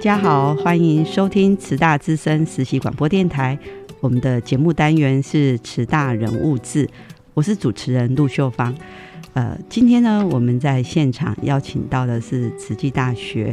大家好，欢迎收听慈大资深实习广播电台。我们的节目单元是慈大人物志，我是主持人陆秀芳。呃，今天呢，我们在现场邀请到的是慈济大学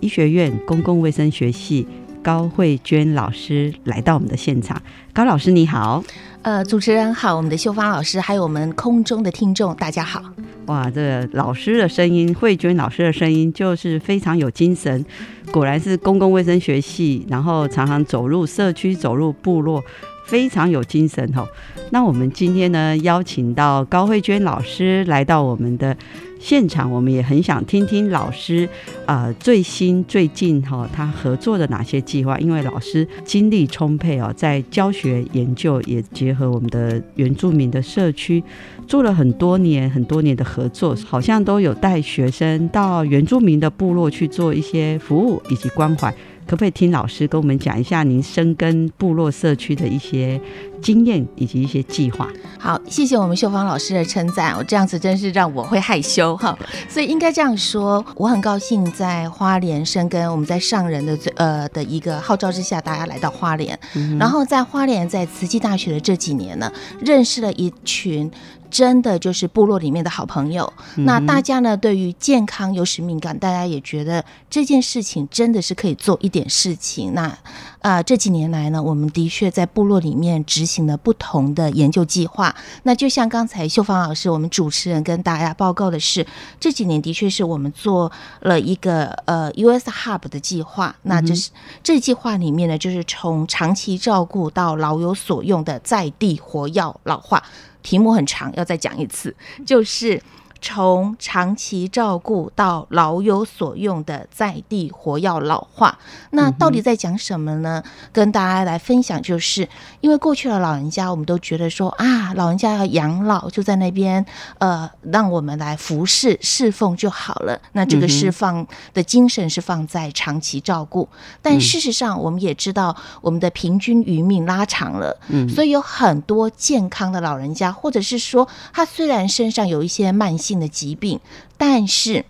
医学院公共卫生学系高慧娟老师来到我们的现场。高老师你好，呃，主持人好，我们的秀芳老师，还有我们空中的听众，大家好。哇，这个老师的声音，慧娟老师的声音就是非常有精神。果然是公共卫生学系，然后常常走入社区、走入部落，非常有精神哦。那我们今天呢，邀请到高慧娟老师来到我们的现场，我们也很想听听老师啊最新最近哈他合作的哪些计划，因为老师精力充沛哦，在教学研究也结合我们的原住民的社区。做了很多年、很多年的合作，好像都有带学生到原住民的部落去做一些服务以及关怀。可不可以听老师跟我们讲一下您深耕部落社区的一些经验以及一些计划？好，谢谢我们秀芳老师的称赞，我这样子真是让我会害羞哈。所以应该这样说，我很高兴在花莲生根，我们在上人的呃的一个号召之下，大家来到花莲，然后在花莲在慈济大学的这几年呢，认识了一群。真的就是部落里面的好朋友。那大家呢，对于健康有使命感，大家也觉得这件事情真的是可以做一点事情。那啊，这几年来呢，我们的确在部落里面执行了不同的研究计划。那就像刚才秀芳老师，我们主持人跟大家报告的是，这几年的确是我们做了一个呃 US Hub 的计划。那就是这计划里面呢，就是从长期照顾到老有所用的在地活药老化。题目很长，要再讲一次，就是。从长期照顾到老有所用的在地活药老化，那到底在讲什么呢？跟大家来分享，就是因为过去的老人家，我们都觉得说啊，老人家要养老，就在那边呃，让我们来服侍侍奉就好了。那这个释放的精神是放在长期照顾，但事实上我们也知道，我们的平均余命拉长了，嗯，所以有很多健康的老人家，或者是说他虽然身上有一些慢性。性的疾病，但是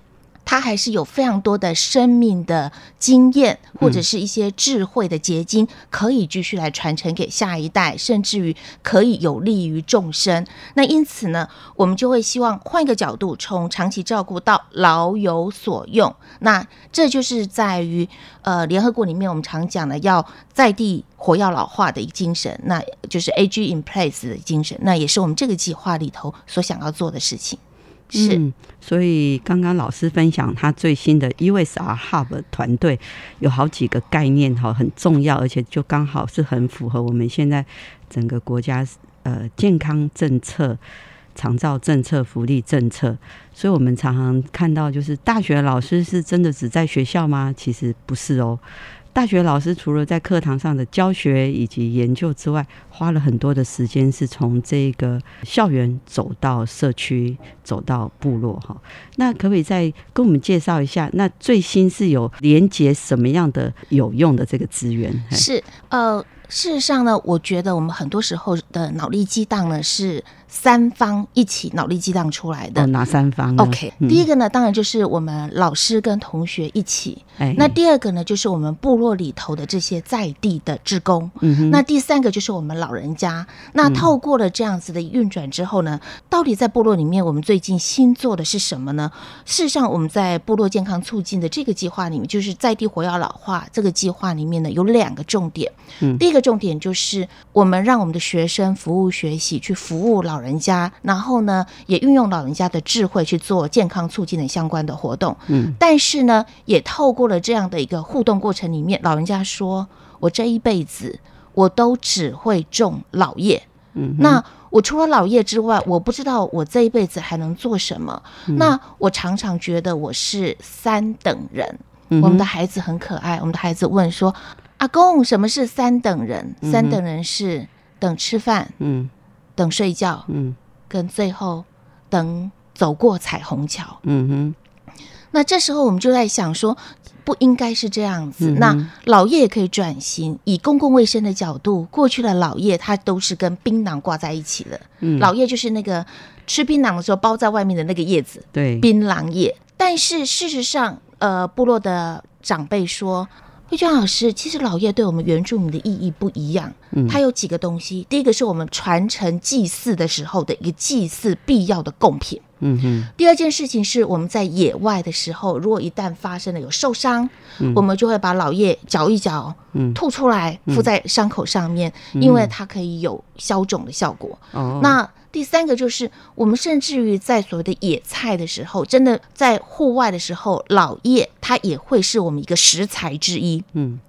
他还是有非常多的生命的经验，或者是一些智慧的结晶，可以继续来传承给下一代，甚至于可以有利于众生。那因此呢，我们就会希望换一个角度，从长期照顾到老有所用。那这就是在于呃，联合国里面我们常讲的要在地活要老化的一个精神，那就是 A G in place 的精神。那也是我们这个计划里头所想要做的事情。是，所以刚刚老师分享他最新的 USR Hub 团队有好几个概念哈，很重要，而且就刚好是很符合我们现在整个国家呃健康政策、长照政策、福利政策。所以我们常常看到，就是大学老师是真的只在学校吗？其实不是哦。大学老师除了在课堂上的教学以及研究之外，花了很多的时间是从这个校园走到社区，走到部落哈。那可不可以再跟我们介绍一下？那最新是有连接什么样的有用的这个资源？是呃。事实上呢，我觉得我们很多时候的脑力激荡呢是。三方一起脑力激荡出来的，哪三方？OK，第一个呢，当然就是我们老师跟同学一起。那第二个呢，就是我们部落里头的这些在地的职工。嗯那第三个就是我们老人家。那透过了这样子的运转之后呢，到底在部落里面，我们最近新做的是什么呢？事实上，我们在部落健康促进的这个计划里面，就是在地活跃老化这个计划里面呢，有两个重点。嗯，第一个重点就是我们让我们的学生服务学习，去服务老。人家，然后呢，也运用老人家的智慧去做健康促进的相关的活动。嗯，但是呢，也透过了这样的一个互动过程里面，老人家说：“我这一辈子我都只会种老叶。”嗯，那我除了老叶之外，我不知道我这一辈子还能做什么。那我常常觉得我是三等人。我们的孩子很可爱，我们的孩子问说：“阿公，什么是三等人？三等人是等吃饭。”嗯。等睡觉，嗯，跟最后等走过彩虹桥，嗯哼。那这时候我们就在想说，不应该是这样子。那老叶也可以转型，以公共卫生的角度，过去的老叶它都是跟槟榔挂在一起的。嗯，老叶就是那个吃槟榔的时候包在外面的那个叶子，对，槟榔叶。但是事实上，呃，部落的长辈说。慧娟老师，其实老叶对我们原住民的意义不一样。嗯，它有几个东西。第一个是我们传承祭祀的时候的一个祭祀必要的贡品。嗯哼。第二件事情是我们在野外的时候，如果一旦发生了有受伤，我们就会把老叶嚼一嚼，嗯，吐出来敷在伤口上面，因为它可以有消肿的效果。哦。那第三个就是，我们甚至于在所谓的野菜的时候，真的在户外的时候，老叶它也会是我们一个食材之一。嗯，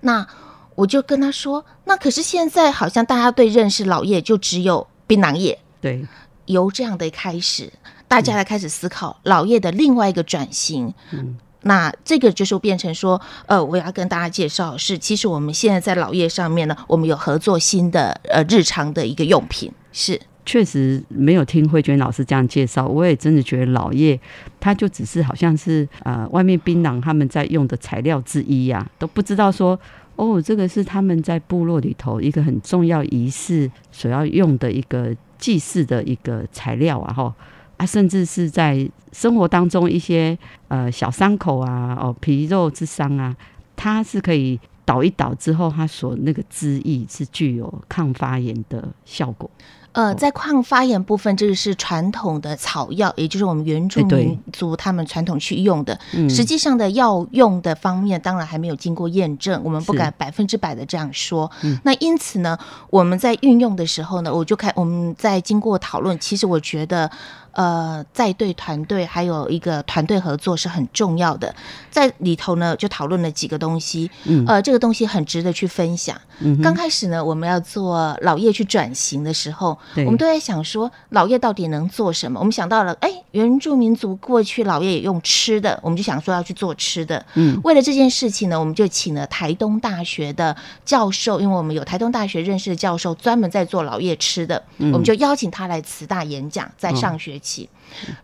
那我就跟他说，那可是现在好像大家对认识老叶就只有槟榔叶。对，由这样的开始，大家来开始思考老叶的另外一个转型。嗯，那这个就是变成说，呃，我要跟大家介绍是，其实我们现在在老叶上面呢，我们有合作新的呃日常的一个用品是。确实没有听慧娟老师这样介绍，我也真的觉得老叶，它就只是好像是呃外面槟榔他们在用的材料之一呀，都不知道说哦，这个是他们在部落里头一个很重要仪式所要用的一个祭祀的一个材料啊，哈啊，甚至是在生活当中一些呃小伤口啊，哦皮肉之伤啊，它是可以倒一倒之后，它所那个汁液是具有抗发炎的效果。呃，在抗发炎部分，这个是传统的草药，也就是我们原住民族他们传统去用的。实际上的药用的方面，当然还没有经过验证，我们不敢百分之百的这样说。那因此呢，我们在运用的时候呢，我就开我们在经过讨论，其实我觉得。呃，在对团队还有一个团队合作是很重要的，在里头呢就讨论了几个东西，嗯呃，这个东西很值得去分享。刚开始呢，我们要做老叶去转型的时候，我们都在想说老叶到底能做什么？我们想到了，哎，原住民族过去老叶也用吃的，我们就想说要去做吃的。嗯，为了这件事情呢，我们就请了台东大学的教授，因为我们有台东大学认识的教授专门在做老叶吃的，我们就邀请他来慈大演讲，在上学。起，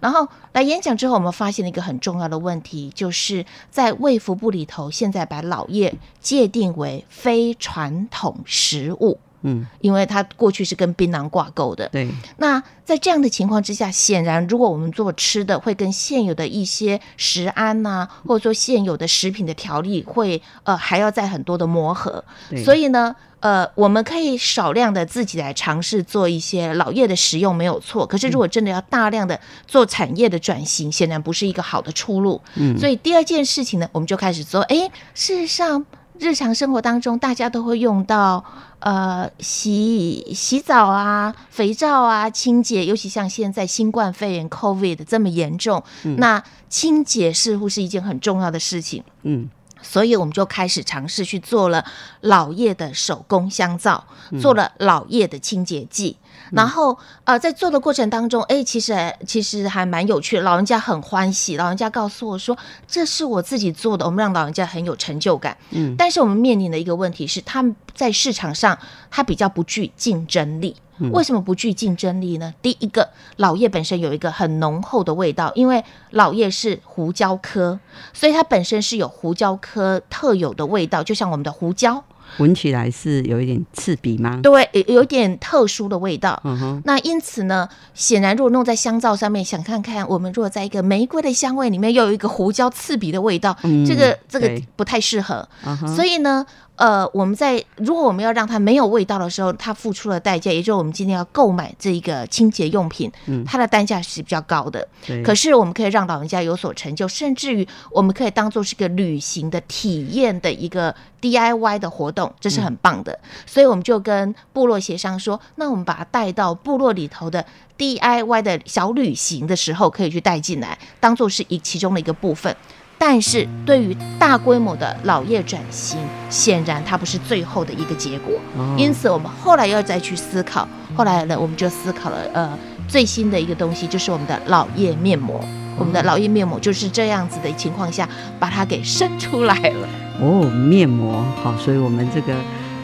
然后来演讲之后，我们发现了一个很重要的问题，就是在卫福部里头，现在把老叶界定为非传统食物。嗯，因为它过去是跟槟榔挂钩的。对。那在这样的情况之下，显然如果我们做吃的，会跟现有的一些食安呐，或者说现有的食品的条例，会呃还要在很多的磨合。所以呢。呃，我们可以少量的自己来尝试做一些老叶的食用，没有错。可是如果真的要大量的做产业的转型，显然不是一个好的出路。嗯，所以第二件事情呢，我们就开始做。哎，事实上，日常生活当中大家都会用到，呃，洗洗澡啊、肥皂啊、清洁，尤其像现在新冠肺炎 COVID 这么严重，那清洁似乎是一件很重要的事情。嗯。所以我们就开始尝试去做了老叶的手工香皂，做了老叶的清洁剂。然后呃，在做的过程当中，哎，其实其实还蛮有趣，老人家很欢喜。老人家告诉我说：“这是我自己做的。”我们让老人家很有成就感。嗯，但是我们面临的一个问题是，他们在市场上他比较不具竞争力。为什么不具竞争力呢？第一个，老叶本身有一个很浓厚的味道，因为老叶是胡椒科，所以它本身是有胡椒科特有的味道，就像我们的胡椒。闻起来是有一点刺鼻吗？对，有点特殊的味道。嗯哼。那因此呢，显然如果弄在香皂上面，想看看我们如果在一个玫瑰的香味里面又有一个胡椒刺鼻的味道，这个这个不太适合。所以呢。呃，我们在如果我们要让它没有味道的时候，它付出的代价，也就是我们今天要购买这一个清洁用品，嗯，它的单价是比较高的。可是我们可以让老人家有所成就，甚至于我们可以当做是个旅行的体验的一个 DIY 的活动，这是很棒的。所以我们就跟部落协商说，那我们把它带到部落里头的 DIY 的小旅行的时候，可以去带进来，当做是一其中的一个部分。但是对于大规模的老业转型，显然它不是最后的一个结果。因此，我们后来要再去思考。后来呢，我们就思考了，呃，最新的一个东西就是我们的老叶面膜。我们的老叶面膜就是这样子的情况下，把它给生出来了。哦，面膜好，所以我们这个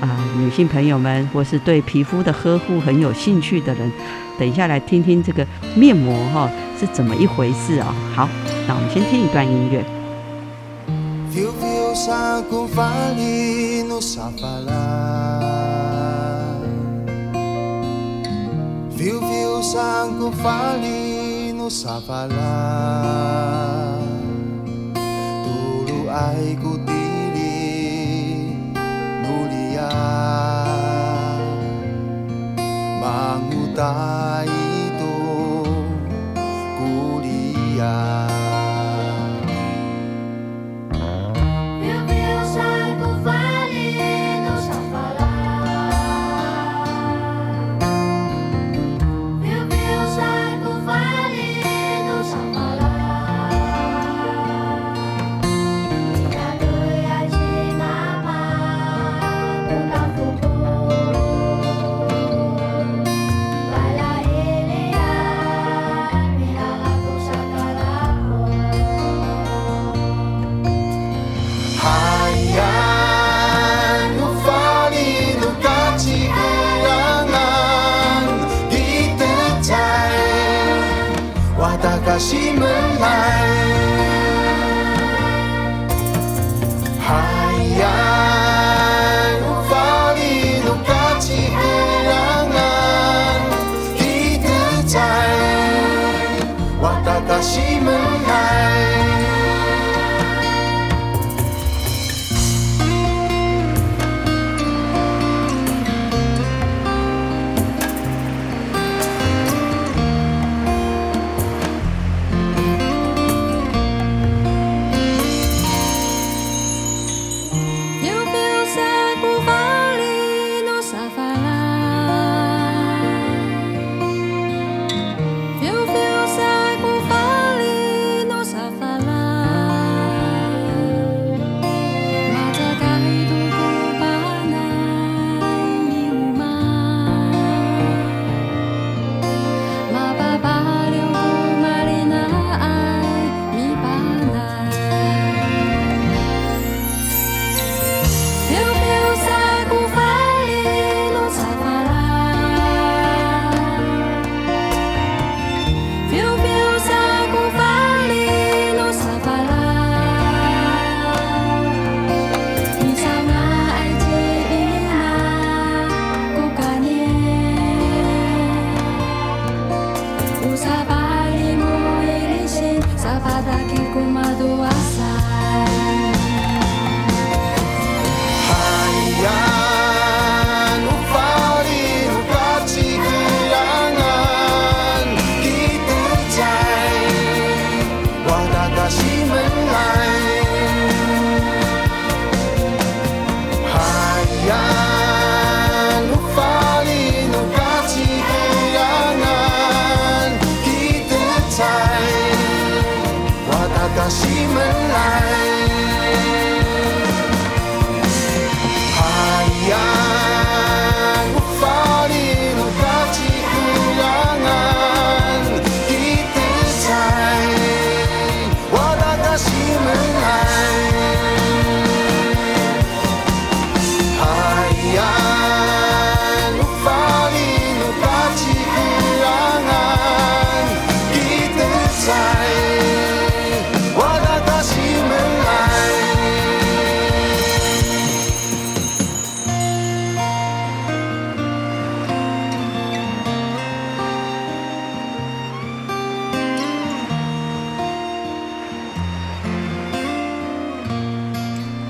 啊，女性朋友们，或是对皮肤的呵护很有兴趣的人，等一下来听听这个面膜哈是怎么一回事啊？好，那我们先听一段音乐。Viu Sanco vale nos a Viu, viu, Sanco vale no a Tudo Tulu ai no liá. mangutar.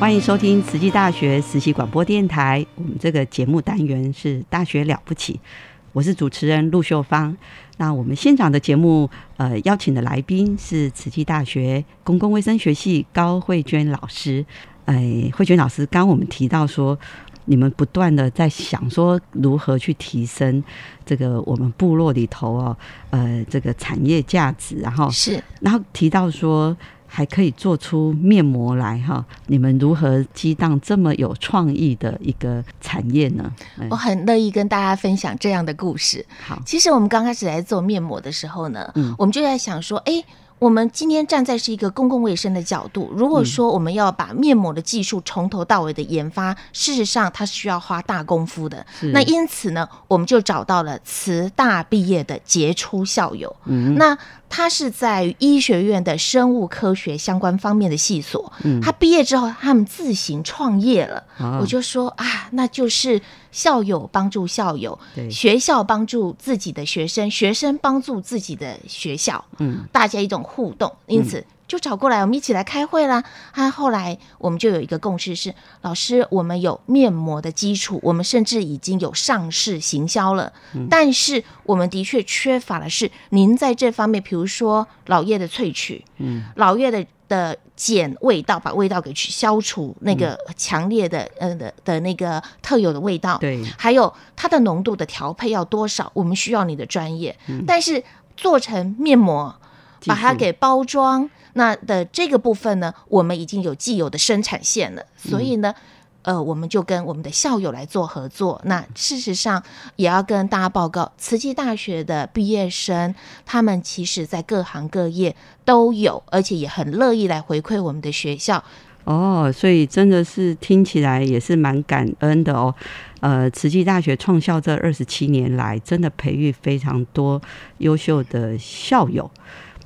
欢迎收听慈济大学实习广播电台。我们这个节目单元是“大学了不起”，我是主持人陆秀芳。那我们现场的节目，呃，邀请的来宾是慈济大学公共卫生学系高慧娟老师。哎，慧娟老师，刚我们提到说，你们不断的在想说如何去提升这个我们部落里头哦，呃，这个产业价值，然后是，然后提到说。还可以做出面膜来哈？你们如何激荡这么有创意的一个产业呢？我很乐意跟大家分享这样的故事。好，其实我们刚开始来做面膜的时候呢，嗯，我们就在想说，哎。我们今天站在是一个公共卫生的角度，如果说我们要把面膜的技术从头到尾的研发，事实上它是需要花大功夫的。那因此呢，我们就找到了慈大毕业的杰出校友。嗯，那他是在医学院的生物科学相关方面的系所。嗯，他毕业之后，他们自行创业了。我就说啊，那就是校友帮助校友，学校帮助自己的学生，学生帮助自己的学校。嗯，大家一种。互动，因此就找过来，我们一起来开会啦。啊，后来我们就有一个共识是，老师，我们有面膜的基础，我们甚至已经有上市行销了。但是我们的确缺乏的是您在这方面，比如说老叶的萃取，嗯，老叶的的减味道，把味道给去消除那个强烈的呃的的那个特有的味道，对，还有它的浓度的调配要多少，我们需要你的专业。但是做成面膜。把它给包装，那的这个部分呢，我们已经有既有的生产线了，所以呢，呃，我们就跟我们的校友来做合作。那事实上也要跟大家报告，慈济大学的毕业生，他们其实在各行各业都有，而且也很乐意来回馈我们的学校。哦，所以真的是听起来也是蛮感恩的哦。呃，慈济大学创校这二十七年来，真的培育非常多优秀的校友。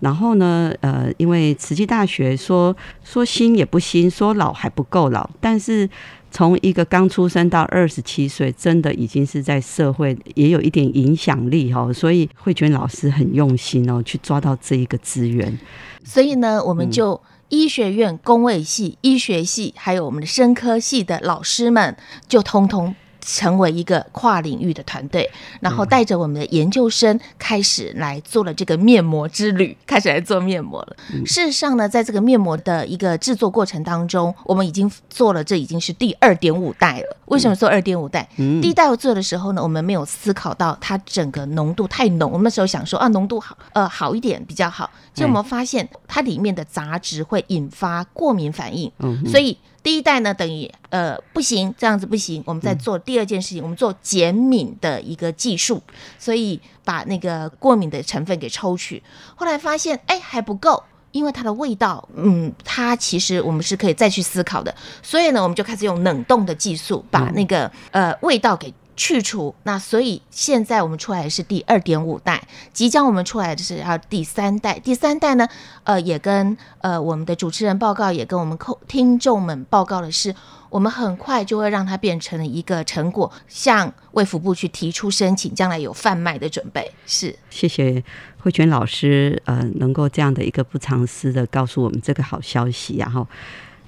然后呢，呃，因为慈济大学说说新也不新，说老还不够老，但是从一个刚出生到二十七岁，真的已经是在社会也有一点影响力哈。所以慧娟老师很用心哦，去抓到这一个资源。所以呢，我们就医学院工卫系、医学系，还有我们的生科系的老师们，就通通。成为一个跨领域的团队，然后带着我们的研究生开始来做了这个面膜之旅，开始来做面膜了。事实上呢，在这个面膜的一个制作过程当中，我们已经做了，这已经是第二点五代了。为什么做二点五代？第一代我做的时候呢，我们没有思考到它整个浓度太浓，我们那时候想说啊，浓度好，呃，好一点比较好。结果我们发现它里面的杂质会引发过敏反应，所以。第一代呢，等于呃不行，这样子不行。我们在做第二件事情，我们做减敏的一个技术，所以把那个过敏的成分给抽取。后来发现，哎还不够，因为它的味道，嗯，它其实我们是可以再去思考的。所以呢，我们就开始用冷冻的技术，把那个呃味道给。去除那，所以现在我们出来的是第二点五代，即将我们出来的是要第三代。第三代呢，呃，也跟呃我们的主持人报告，也跟我们听众们报告的是，我们很快就会让它变成了一个成果，向卫福部去提出申请，将来有贩卖的准备。是，谢谢慧泉老师，呃，能够这样的一个不藏私的告诉我们这个好消息，然后。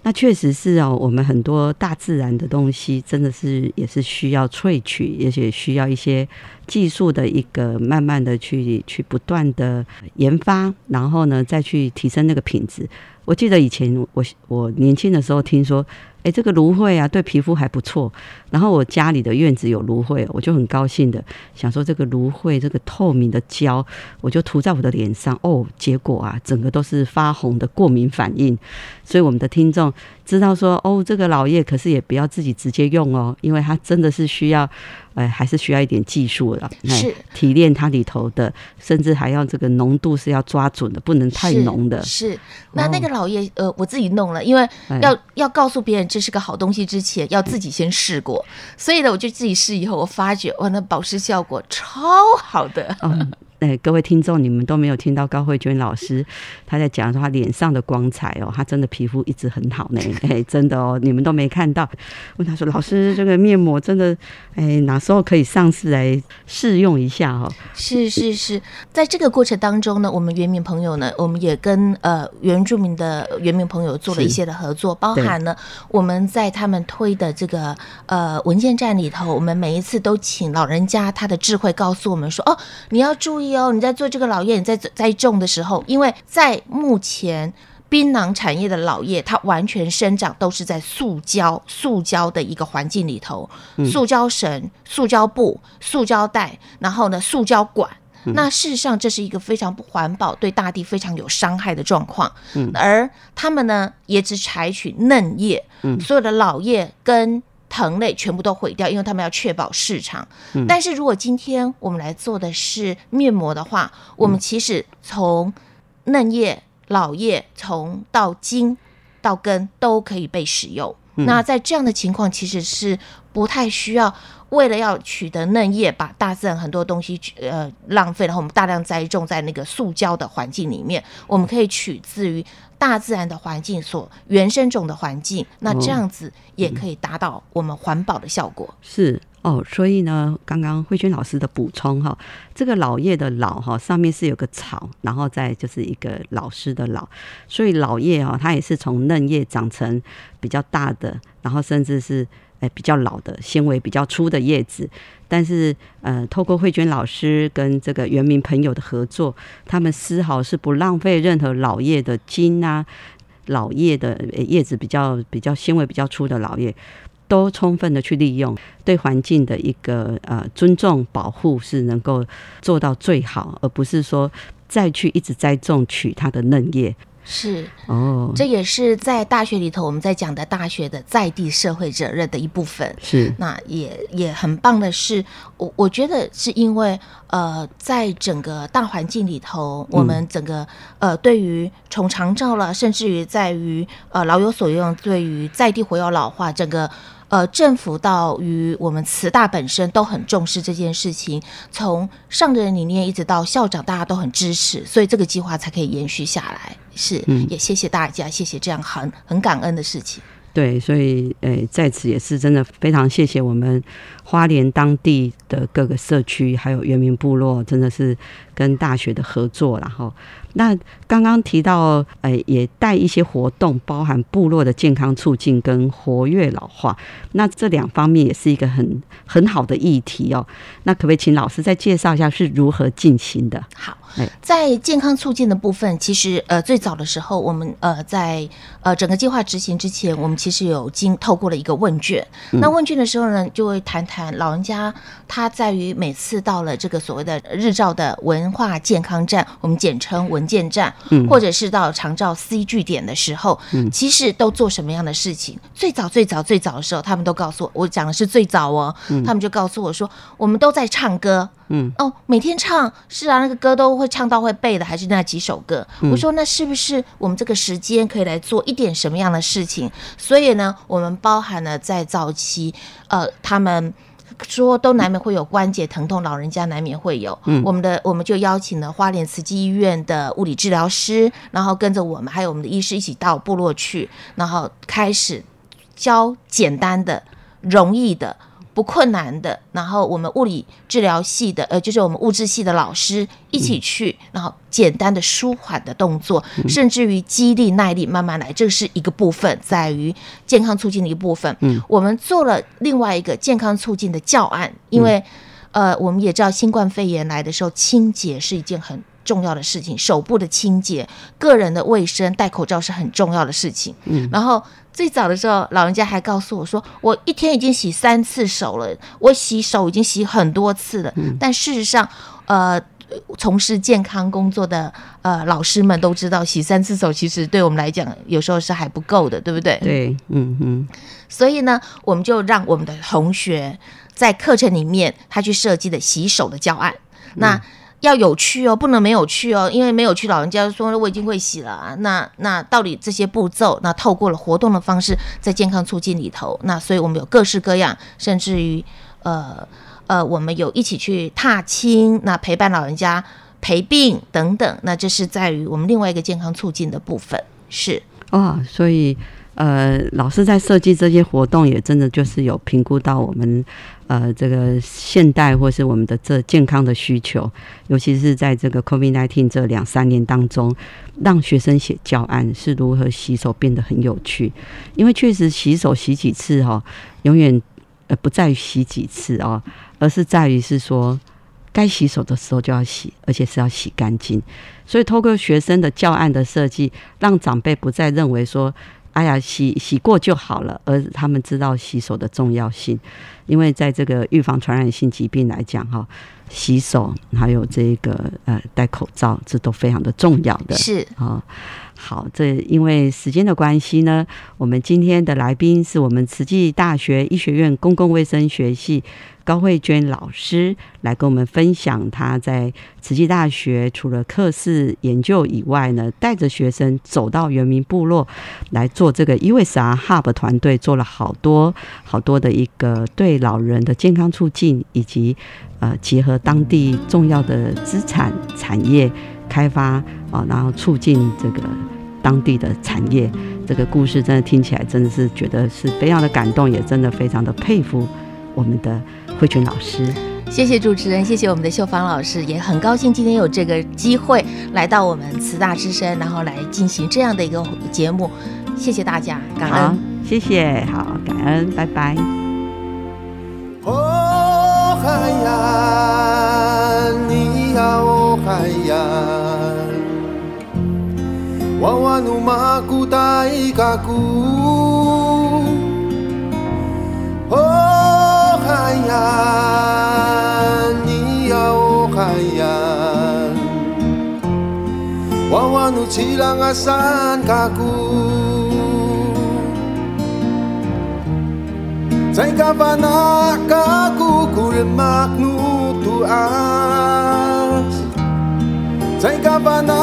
那确实是哦，我们很多大自然的东西，真的是也是需要萃取，而且需要一些技术的一个慢慢的去去不断的研发，然后呢再去提升那个品质。我记得以前我我年轻的时候听说。哎，这个芦荟啊，对皮肤还不错。然后我家里的院子有芦荟，我就很高兴的想说，这个芦荟这个透明的胶，我就涂在我的脸上。哦，结果啊，整个都是发红的过敏反应。所以我们的听众知道说，哦，这个老叶可是也不要自己直接用哦，因为它真的是需要。哎，还是需要一点技术的，是提炼它里头的，甚至还要这个浓度是要抓准的，不能太浓的。是，那那个老叶，呃，我自己弄了，因为要要告诉别人这是个好东西之前，要自己先试过，所以呢，我就自己试以后，我发觉哇，那保湿效果超好的。哎，各位听众，你们都没有听到高慧娟老师她在讲说她脸上的光彩哦，她真的皮肤一直很好呢，哎，真的哦，你们都没看到。问她说：“老师，这个面膜真的，哎，哪时候可以上市来试用一下？”哦，是是是，在这个过程当中呢，我们原民朋友呢，我们也跟呃原住民的原民朋友做了一些的合作，包含了我们在他们推的这个呃文件站里头，我们每一次都请老人家他的智慧告诉我们说：“哦，你要注意。”哦，你在做这个老叶，你在栽种的时候，因为在目前槟榔产业的老叶，它完全生长都是在塑胶、塑胶的一个环境里头，塑胶绳、塑胶布、塑胶袋，然后呢，塑胶管。那事实上，这是一个非常不环保、对大地非常有伤害的状况。嗯，而他们呢，也只采取嫩叶，嗯，所有的老叶跟。藤类全部都毁掉，因为他们要确保市场。但是如果今天我们来做的是面膜的话，我们其实从嫩叶、老叶，从到茎到根都可以被使用。那在这样的情况，其实是不太需要为了要取得嫩叶，把大自然很多东西呃浪费，然后我们大量栽种在那个塑胶的环境里面。我们可以取自于。大自然的环境所原生种的环境，那这样子也可以达到我们环保的效果。是哦，所以呢，刚刚慧娟老师的补充哈，这个老叶的老哈上面是有个草，然后再就是一个老师的老，所以老叶哈它也是从嫩叶长成比较大的，然后甚至是。哎，比较老的纤维比较粗的叶子，但是呃，透过慧娟老师跟这个原民朋友的合作，他们丝毫是不浪费任何老叶的茎啊，老叶的叶子比较比较纤维比较粗的老叶，都充分的去利用，对环境的一个呃尊重保护是能够做到最好，而不是说再去一直栽种取它的嫩叶。是哦，这也是在大学里头我们在讲的大学的在地社会责任的一部分。是，那也也很棒的是，我我觉得是因为呃，在整个大环境里头，我们整个呃，对于从长照了，甚至于在于呃老有所用，对于在地活有老化整个。呃，政府到于我们慈大本身都很重视这件事情，从上人理念一直到校长，大家都很支持，所以这个计划才可以延续下来。是，也谢谢大家，谢谢这样很很感恩的事情。对，所以诶，在此也是真的非常谢谢我们花莲当地的各个社区，还有原民部落，真的是跟大学的合作，然后。那刚刚提到，呃，也带一些活动，包含部落的健康促进跟活跃老化，那这两方面也是一个很很好的议题哦。那可不可以请老师再介绍一下是如何进行的？好，在健康促进的部分，其实呃最早的时候，我们呃在呃整个计划执行之前，我们其实有经透过了一个问卷。那问卷的时候呢，就会谈谈老人家他在于每次到了这个所谓的日照的文化健康站，我们简称文。建站，或者是到长照 C 据点的时候，其实都做什么样的事情？最早最早最早的时候，他们都告诉我，我讲的是最早哦，他们就告诉我说，我们都在唱歌，嗯，哦，每天唱，是啊，那个歌都会唱到会背的，还是那几首歌？我说，那是不是我们这个时间可以来做一点什么样的事情？所以呢，我们包含了在早期，呃，他们。说都难免会有关节疼痛，老人家难免会有。嗯，我们的我们就邀请了花莲慈济医院的物理治疗师，然后跟着我们还有我们的医师一起到部落去，然后开始教简单的、容易的。不困难的，然后我们物理治疗系的，呃，就是我们物质系的老师一起去，然后简单的舒缓的动作，甚至于肌力耐力慢慢来，这是一个部分，在于健康促进的一部分。嗯，我们做了另外一个健康促进的教案，因为呃，我们也知道新冠肺炎来的时候，清洁是一件很重要的事情，手部的清洁、个人的卫生、戴口罩是很重要的事情。嗯，然后。最早的时候，老人家还告诉我说：“我一天已经洗三次手了，我洗手已经洗很多次了。”但事实上，呃，从事健康工作的呃老师们都知道，洗三次手其实对我们来讲，有时候是还不够的，对不对？对，嗯嗯。所以呢，我们就让我们的同学在课程里面，他去设计的洗手的教案。那要有趣哦，不能没有趣哦，因为没有趣，老人家说我已经会洗了啊。那那到底这些步骤，那透过了活动的方式，在健康促进里头，那所以我们有各式各样，甚至于呃呃，我们有一起去踏青，那陪伴老人家陪病等等。那这是在于我们另外一个健康促进的部分，是哦，所以呃，老师在设计这些活动，也真的就是有评估到我们呃这个现代或是我们的这健康的需求，尤其是在这个 COVID-19 这两三年当中，让学生写教案是如何洗手变得很有趣，因为确实洗手洗几次哈，永远呃不在于洗几次哦，而是在于是说。该洗手的时候就要洗，而且是要洗干净。所以，透过学生的教案的设计，让长辈不再认为说：“哎呀，洗洗过就好了。”而他们知道洗手的重要性。因为在这个预防传染性疾病来讲，哈，洗手还有这个呃戴口罩，这都非常的重要的。是啊，好，这因为时间的关系呢，我们今天的来宾是我们慈济大学医学院公共卫生学系。高慧娟老师来跟我们分享，她在慈济大学除了课室研究以外呢，带着学生走到原民部落来做这个 USR Hub 团队，做了好多好多的一个对老人的健康促进，以及呃结合当地重要的资产产业开发啊，然后促进这个当地的产业。这个故事真的听起来真的是觉得是非常的感动，也真的非常的佩服我们的。慧群老师，谢谢主持人，谢谢我们的秀芳老师，也很高兴今天有这个机会来到我们慈大之声，然后来进行这样的一个节目，谢谢大家，感恩，谢谢，好，感恩，拜拜。kayan Iyaw kayan Wawanu silang asan kaku Say kabana kaku kurimak nutuas Say kabana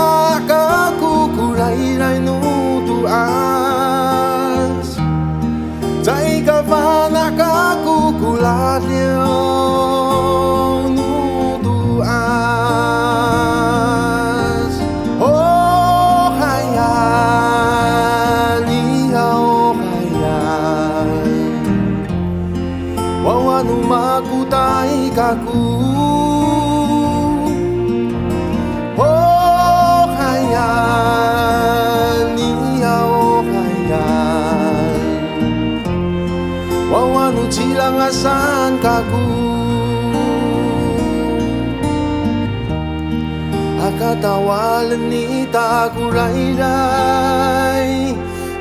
ตาวาลนีตากูไรได้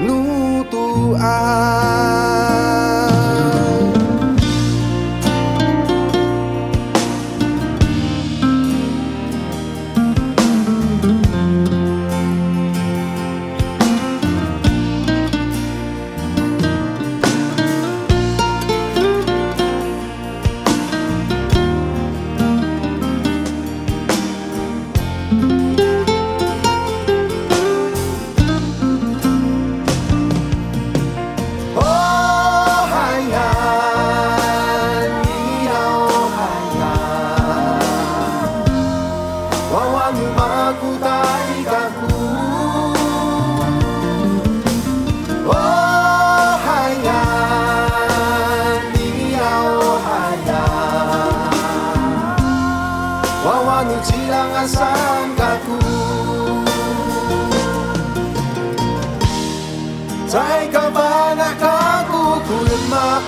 นูตัวอา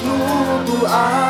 如果不爱。